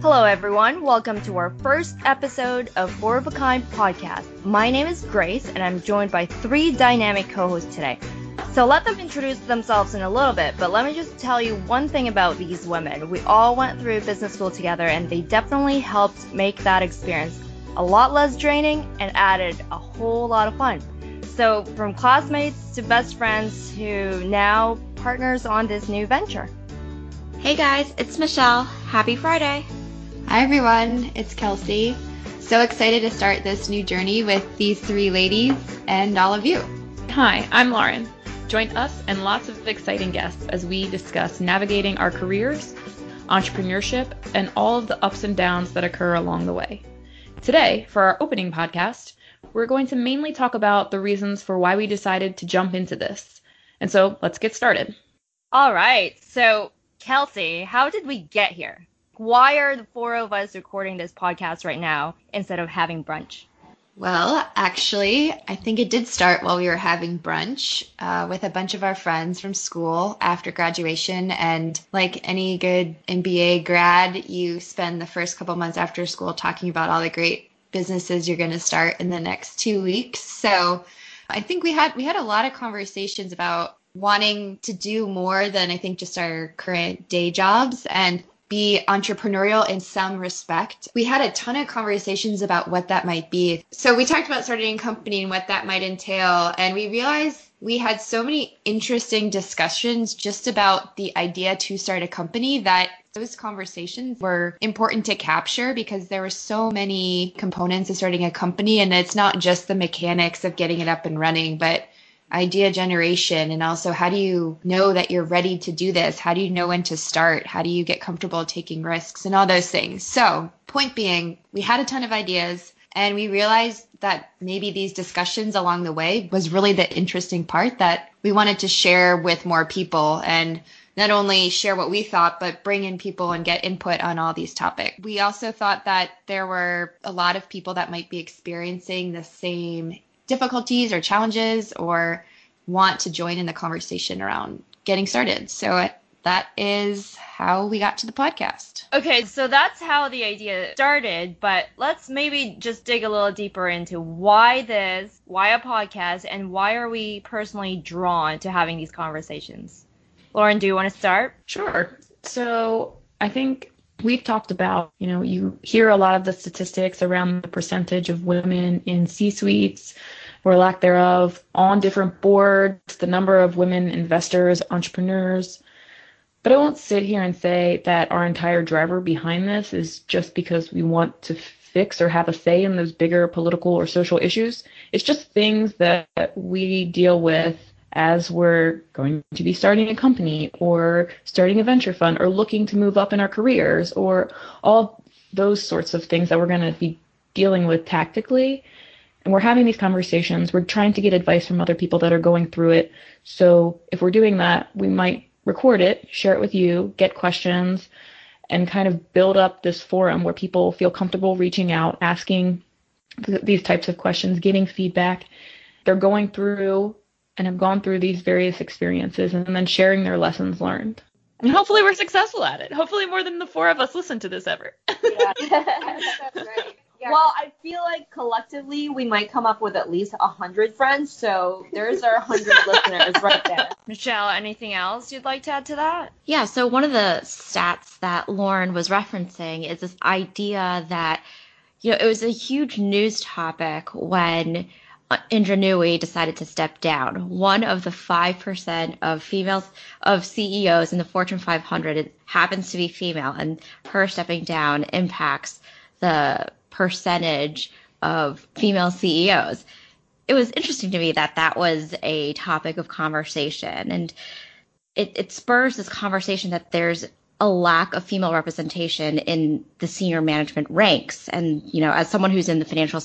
Hello, everyone. Welcome to our first episode of Four of a Kind podcast. My name is Grace, and I'm joined by three dynamic co hosts today. So let them introduce themselves in a little bit, but let me just tell you one thing about these women. We all went through business school together, and they definitely helped make that experience a lot less draining and added a whole lot of fun. So, from classmates to best friends to now partners on this new venture. Hey guys, it's Michelle. Happy Friday. Hi everyone, it's Kelsey. So excited to start this new journey with these three ladies and all of you. Hi, I'm Lauren. Join us and lots of exciting guests as we discuss navigating our careers, entrepreneurship, and all of the ups and downs that occur along the way. Today, for our opening podcast, we're going to mainly talk about the reasons for why we decided to jump into this. And so let's get started. All right. So, Kelsey, how did we get here? Why are the four of us recording this podcast right now instead of having brunch? Well, actually, I think it did start while we were having brunch uh, with a bunch of our friends from school after graduation. And like any good MBA grad, you spend the first couple months after school talking about all the great businesses you're going to start in the next two weeks. So I think we had we had a lot of conversations about wanting to do more than I think just our current day jobs and be entrepreneurial in some respect. We had a ton of conversations about what that might be. So we talked about starting a company and what that might entail. And we realized we had so many interesting discussions just about the idea to start a company that those conversations were important to capture because there were so many components of starting a company and it's not just the mechanics of getting it up and running, but idea generation and also how do you know that you're ready to do this? How do you know when to start? How do you get comfortable taking risks and all those things? So point being we had a ton of ideas and we realized that maybe these discussions along the way was really the interesting part that we wanted to share with more people and not only share what we thought, but bring in people and get input on all these topics. We also thought that there were a lot of people that might be experiencing the same difficulties or challenges or want to join in the conversation around getting started. So uh, that is how we got to the podcast. Okay, so that's how the idea started, but let's maybe just dig a little deeper into why this, why a podcast, and why are we personally drawn to having these conversations? Lauren, do you want to start? Sure. So I think we've talked about, you know, you hear a lot of the statistics around the percentage of women in C suites or lack thereof on different boards, the number of women investors, entrepreneurs. But I won't sit here and say that our entire driver behind this is just because we want to fix or have a say in those bigger political or social issues. It's just things that we deal with as we're going to be starting a company or starting a venture fund or looking to move up in our careers or all those sorts of things that we're going to be dealing with tactically and we're having these conversations. We're trying to get advice from other people that are going through it. So if we're doing that, we might record it, share it with you, get questions, and kind of build up this forum where people feel comfortable reaching out, asking th- these types of questions, getting feedback. They're going through and have gone through these various experiences and then sharing their lessons learned. And hopefully we're successful at it. Hopefully more than the four of us listen to this ever. yeah, that's right. Yeah. Well, I feel like collectively we might come up with at least a hundred friends. So there's our hundred listeners right there. Michelle, anything else you'd like to add to that? Yeah. So one of the stats that Lauren was referencing is this idea that you know it was a huge news topic when Uh, Indra Nooyi decided to step down. One of the 5% of females of CEOs in the Fortune 500 happens to be female, and her stepping down impacts the percentage of female CEOs. It was interesting to me that that was a topic of conversation, and it, it spurs this conversation that there's a lack of female representation in the senior management ranks. And, you know, as someone who's in the financial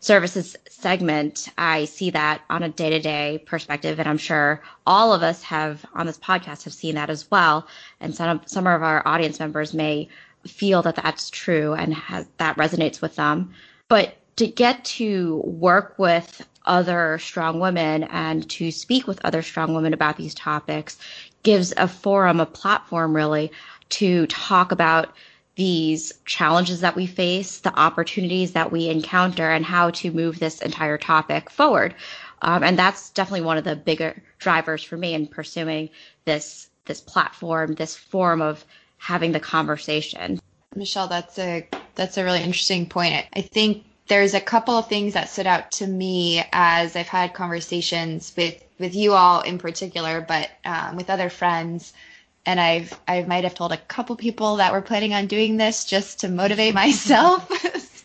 services segment, I see that on a day to day perspective. And I'm sure all of us have on this podcast have seen that as well. And some, some of our audience members may feel that that's true and has, that resonates with them. But to get to work with other strong women and to speak with other strong women about these topics gives a forum, a platform really to talk about these challenges that we face, the opportunities that we encounter, and how to move this entire topic forward. Um, and that's definitely one of the bigger drivers for me in pursuing this this platform, this form of having the conversation. Michelle, that's a that's a really interesting point. I think there's a couple of things that stood out to me as I've had conversations with with you all in particular, but um, with other friends. And I've I might have told a couple people that we're planning on doing this just to motivate myself,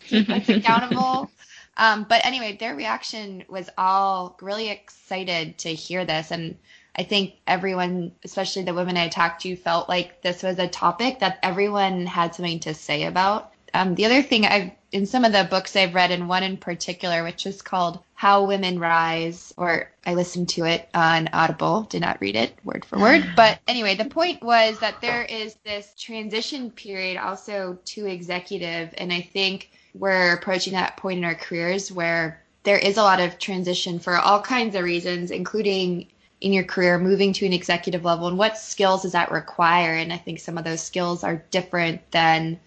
keep us accountable. Um, but anyway, their reaction was all really excited to hear this, and I think everyone, especially the women I talked to, felt like this was a topic that everyone had something to say about. Um, the other thing I've in some of the books I've read, and one in particular, which is called How Women Rise, or I listened to it on Audible, did not read it word for word. But anyway, the point was that there is this transition period also to executive, and I think we're approaching that point in our careers where there is a lot of transition for all kinds of reasons, including in your career moving to an executive level and what skills does that require and i think some of those skills are different than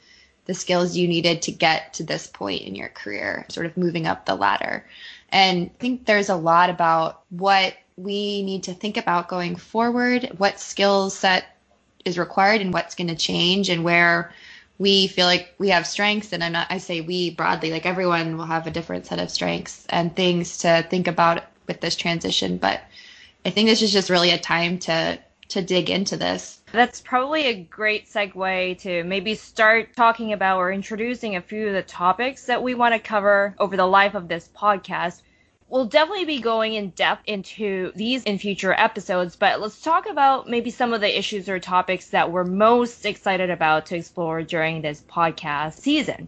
the skills you needed to get to this point in your career sort of moving up the ladder and i think there's a lot about what we need to think about going forward what skill set is required and what's going to change and where we feel like we have strengths. And i'm not i say we broadly like everyone will have a different set of strengths and things to think about with this transition. But I think this is just really a time to to dig into this. That's probably a great segue to maybe start talking about or introducing a few of the topics that we want to cover over the life of this podcast. We'll definitely be going in depth into these in future episodes, but let's talk about maybe some of the issues or topics that we're most excited about to explore during this podcast season.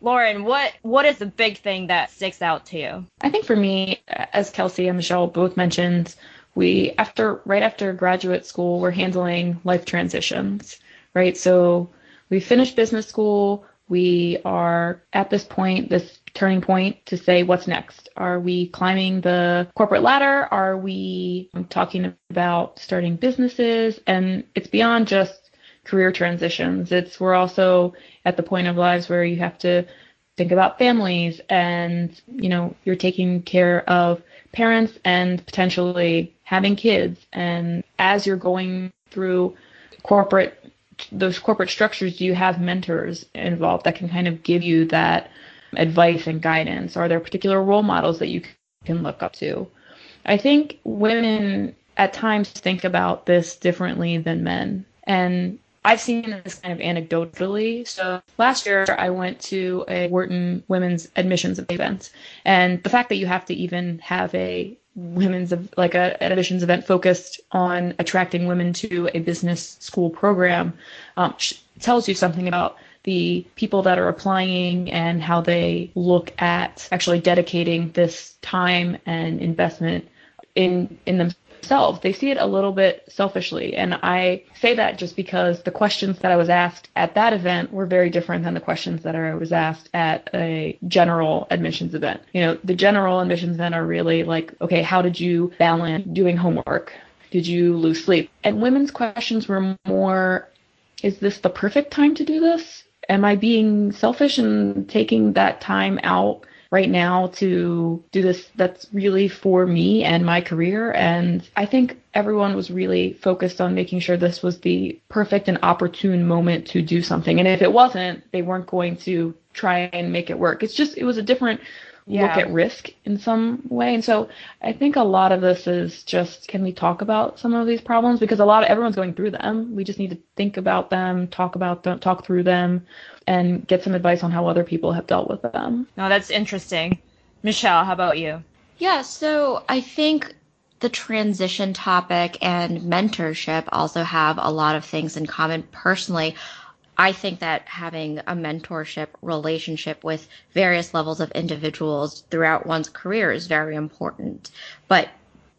Lauren, what what is the big thing that sticks out to you? I think for me, as Kelsey and Michelle both mentioned, we after right after graduate school we're handling life transitions right? So we finished business school. We are at this point this turning point to say what's next? Are we climbing the corporate ladder? Are we talking about starting businesses? And it's beyond just career transitions. It's we're also at the point of lives where you have to think about families and you know you're taking care of parents and potentially having kids. And as you're going through corporate those corporate structures, do you have mentors involved that can kind of give you that advice and guidance? Are there particular role models that you can look up to? I think women at times think about this differently than men. And I've seen this kind of anecdotally. So last year I went to a Wharton women's admissions event, and the fact that you have to even have a women's like a, an admissions event focused on attracting women to a business school program um, tells you something about the people that are applying and how they look at actually dedicating this time and investment in in them themselves. They see it a little bit selfishly. And I say that just because the questions that I was asked at that event were very different than the questions that I was asked at a general admissions event. You know, the general admissions event are really like, okay, how did you balance doing homework? Did you lose sleep? And women's questions were more, is this the perfect time to do this? Am I being selfish and taking that time out right now to do this that's really for me and my career. And I think everyone was really focused on making sure this was the perfect and opportune moment to do something. And if it wasn't, they weren't going to try and make it work. It's just, it was a different yeah. look at risk in some way. And so I think a lot of this is just can we talk about some of these problems because a lot of everyone's going through them. We just need to think about them, talk about them, talk through them, and get some advice on how other people have dealt with them. No, that's interesting. Michelle, how about you? Yeah, so I think the transition topic and mentorship also have a lot of things in common. Personally, I think that having a mentorship relationship with various levels of individuals throughout one's career is very important. But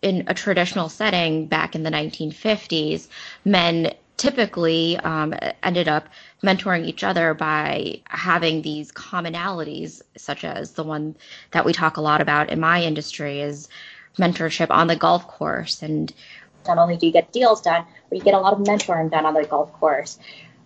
in a traditional setting back in the 1950s, men typically um, ended up mentoring each other by having these commonalities, such as the one that we talk a lot about in my industry is mentorship on the golf course. And not only do you get deals done, but you get a lot of mentoring done on the golf course.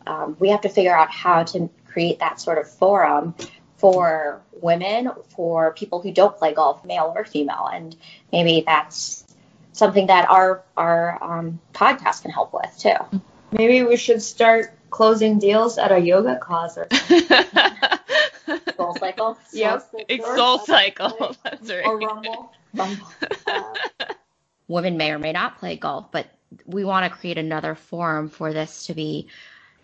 Um, we have to figure out how to create that sort of forum for women, for people who don't play golf, male or female, and maybe that's something that our our um, podcast can help with too. Maybe we should start closing deals at a yoga class or Soul Cycle. Yep. Soul Cycle. That's right. or Rumble. Rumble. Women may or may not play golf, but we want to create another forum for this to be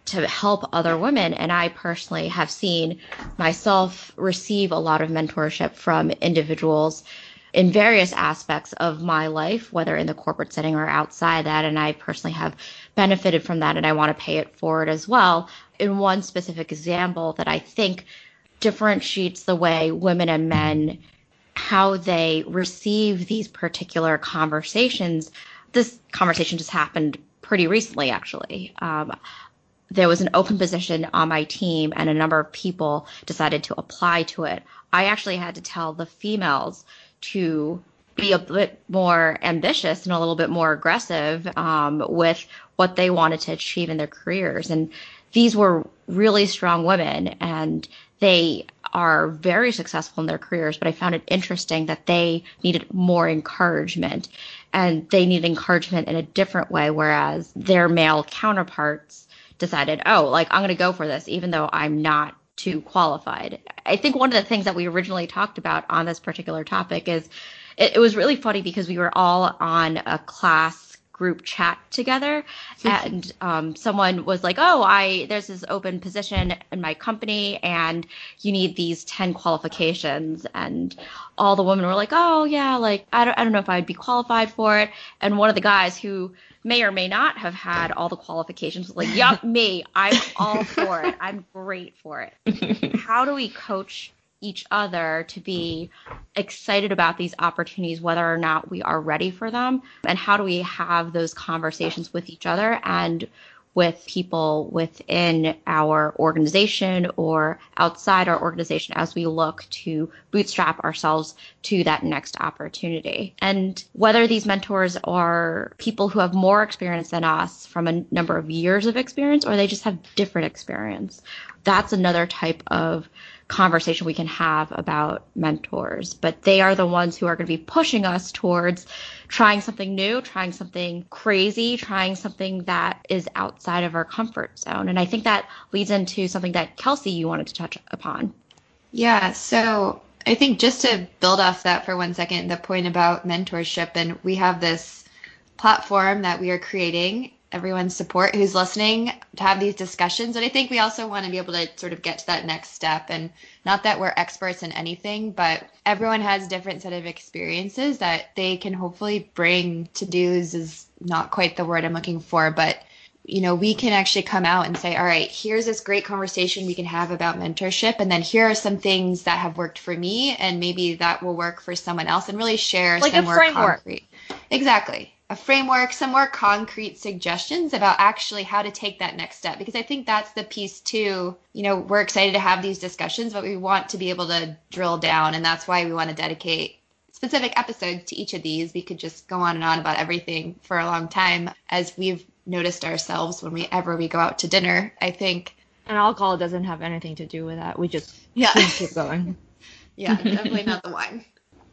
to help other women. And I personally have seen myself receive a lot of mentorship from individuals in various aspects of my life, whether in the corporate setting or outside that. And I personally have benefited from that and I want to pay it forward as well. In one specific example that I think differentiates the way women and men how they receive these particular conversations. This conversation just happened pretty recently, actually. Um, there was an open position on my team, and a number of people decided to apply to it. I actually had to tell the females to be a bit more ambitious and a little bit more aggressive um, with what they wanted to achieve in their careers. And these were really strong women, and they are very successful in their careers, but I found it interesting that they needed more encouragement and they needed encouragement in a different way, whereas their male counterparts decided, oh, like I'm going to go for this, even though I'm not too qualified. I think one of the things that we originally talked about on this particular topic is it, it was really funny because we were all on a class group chat together and um, someone was like oh i there's this open position in my company and you need these 10 qualifications. And all the women were like oh yeah like i don't, I don't know if i'd be qualified for it. And one of the guys who may or may not have had all the qualifications. Like yep me. I'm all for it. I'm great for it. How do we coach each other to be excited about these opportunities, whether or not we are ready for them? And how do we have those conversations with each other? And with people within our organization or outside our organization as we look to bootstrap ourselves to that next opportunity. And whether these mentors are people who have more experience than us from a number of years of experience or they just have different experience, that's another type of conversation we can have about mentors, but they are the ones who are going to be pushing us towards trying something new, trying something crazy, trying something that is outside of our comfort zone. And I think that leads into something that Kelsey, you wanted to touch upon. Yeah. So I think just to build off that for one second, the point about mentorship, and we have this platform that we are creating everyone's support who's listening to have these discussions. And I think we also want to be able to sort of get to that next step. And not that we're experts in anything, but everyone has different set of experiences that they can hopefully bring to do's is not quite the word I'm looking for, but you know, we can actually come out and say, all right, here's this great conversation we can have about mentorship. And then here are some things that have worked for me and maybe that will work for someone else and really share like some a more framework. concrete. Exactly a framework, some more concrete suggestions about actually how to take that next step. Because I think that's the piece too. You know, we're excited to have these discussions, but we want to be able to drill down. And that's why we want to dedicate specific episodes to each of these. We could just go on and on about everything for a long time, as we've noticed ourselves when we ever we go out to dinner. I think. And alcohol doesn't have anything to do with that. We just Yeah. keep going. Yeah, definitely not the wine.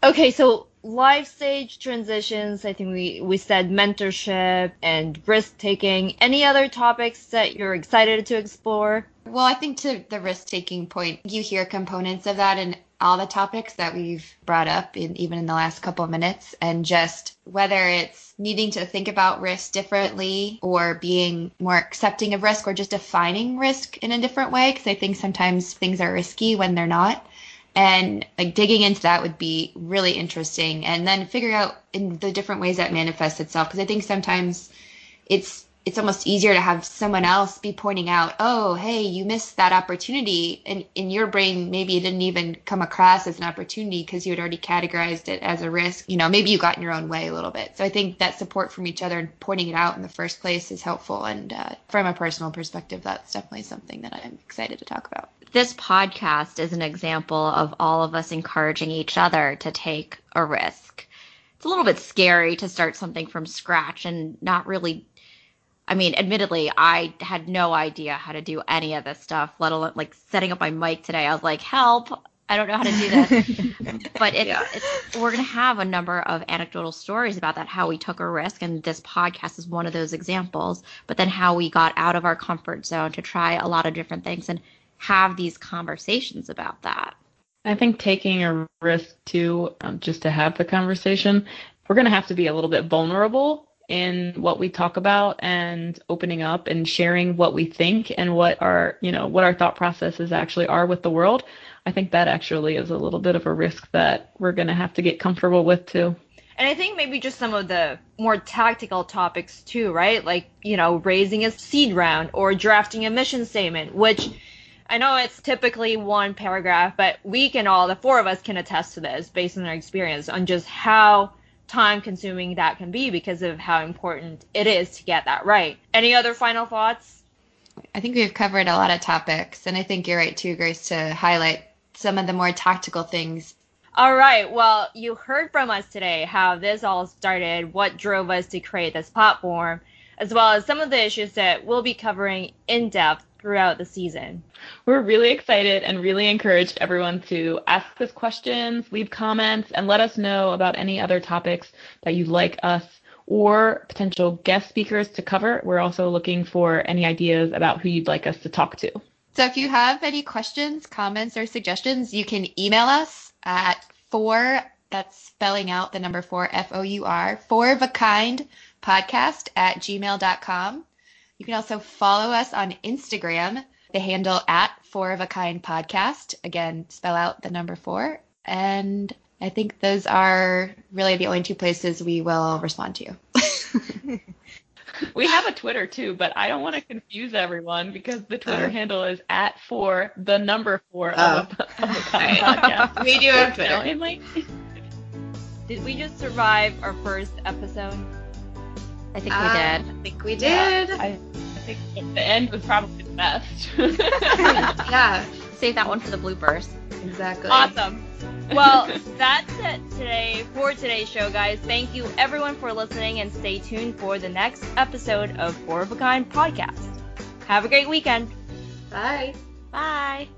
Okay, so life stage transitions. I think we we said mentorship and risk taking. Any other topics that you're excited to explore? Well, I think to the risk taking point, you hear components of that in all the topics that we've brought up in even in the last couple of minutes and just whether it's needing to think about risk differently or being more accepting of risk or just defining risk in a different way because I think sometimes things are risky when they're not and like digging into that would be really interesting. And then figuring out in the different ways that manifests itself. Because i think sometimes it's it's almost easier to have someone else be pointing out oh hey you missed that opportunity and in your brain maybe it didn't even come across as an opportunity because you had already categorized it as a risk. You know maybe you got in your own way a little bit. So i think that support from each other and pointing it out in the first place is helpful. And uh, from a personal perspective that's definitely something that i'm excited to talk about. This podcast is an example of all of us encouraging each other to take a risk. It's a little bit scary to start something from scratch and not really I mean, admittedly, I had no idea how to do any of this stuff, let alone like setting up my mic today. I was like, help, I don't know how to do this. but it's, yeah. it's, we're going to have a number of anecdotal stories about that, how we took a risk. And this podcast is one of those examples. But then how we got out of our comfort zone to try a lot of different things and have these conversations about that. I think taking a risk too, um, just to have the conversation, we're going to have to be a little bit vulnerable in what we talk about and opening up and sharing what we think and what our, you know, what our thought processes actually are with the world. I think that actually is a little bit of a risk that we're going to have to get comfortable with too. And I think maybe just some of the more tactical topics too, right? Like, you know, raising a seed round or drafting a mission statement, which I know it's typically one paragraph, but we can all, the four of us can attest to this based on our experience on just how time consuming that can be because of how important it is to get that right. Any other final thoughts? I think we've covered a lot of topics, and I think you're right too, Grace, to highlight some of the more tactical things. All right. Well, you heard from us today how this all started, what drove us to create this platform, as well as some of the issues that we'll be covering in depth throughout the season. We're really excited and really encourage everyone to ask us questions, leave comments, and let us know about any other topics that you'd like us or potential guest speakers to cover. We're also looking for any ideas about who you'd like us to talk to. So if you have any questions, comments, or suggestions, you can email us at four, that's spelling out the number four, F O U R, four of a kind podcast at gmail.com. You can also follow us on Instagram, the handle at Four of a Kind Podcast. Again, spell out the number four. And I think those are really the only two places we will respond to. you. we have a Twitter too, but I don't want to confuse everyone because the Twitter uh, handle is at four the number four oh. of, a, of a podcast. we do have Twitter. Did we just survive our first episode? I think we did. I think we did. Yeah, I, I, think the end was probably the best. yeah. Save that one for the bloopers. Exactly. Awesome. Well, that's it today for today's show, guys. Thank you everyone for listening and stay tuned for the next episode of Four of a Kind podcast. Have a great weekend. Bye. Bye.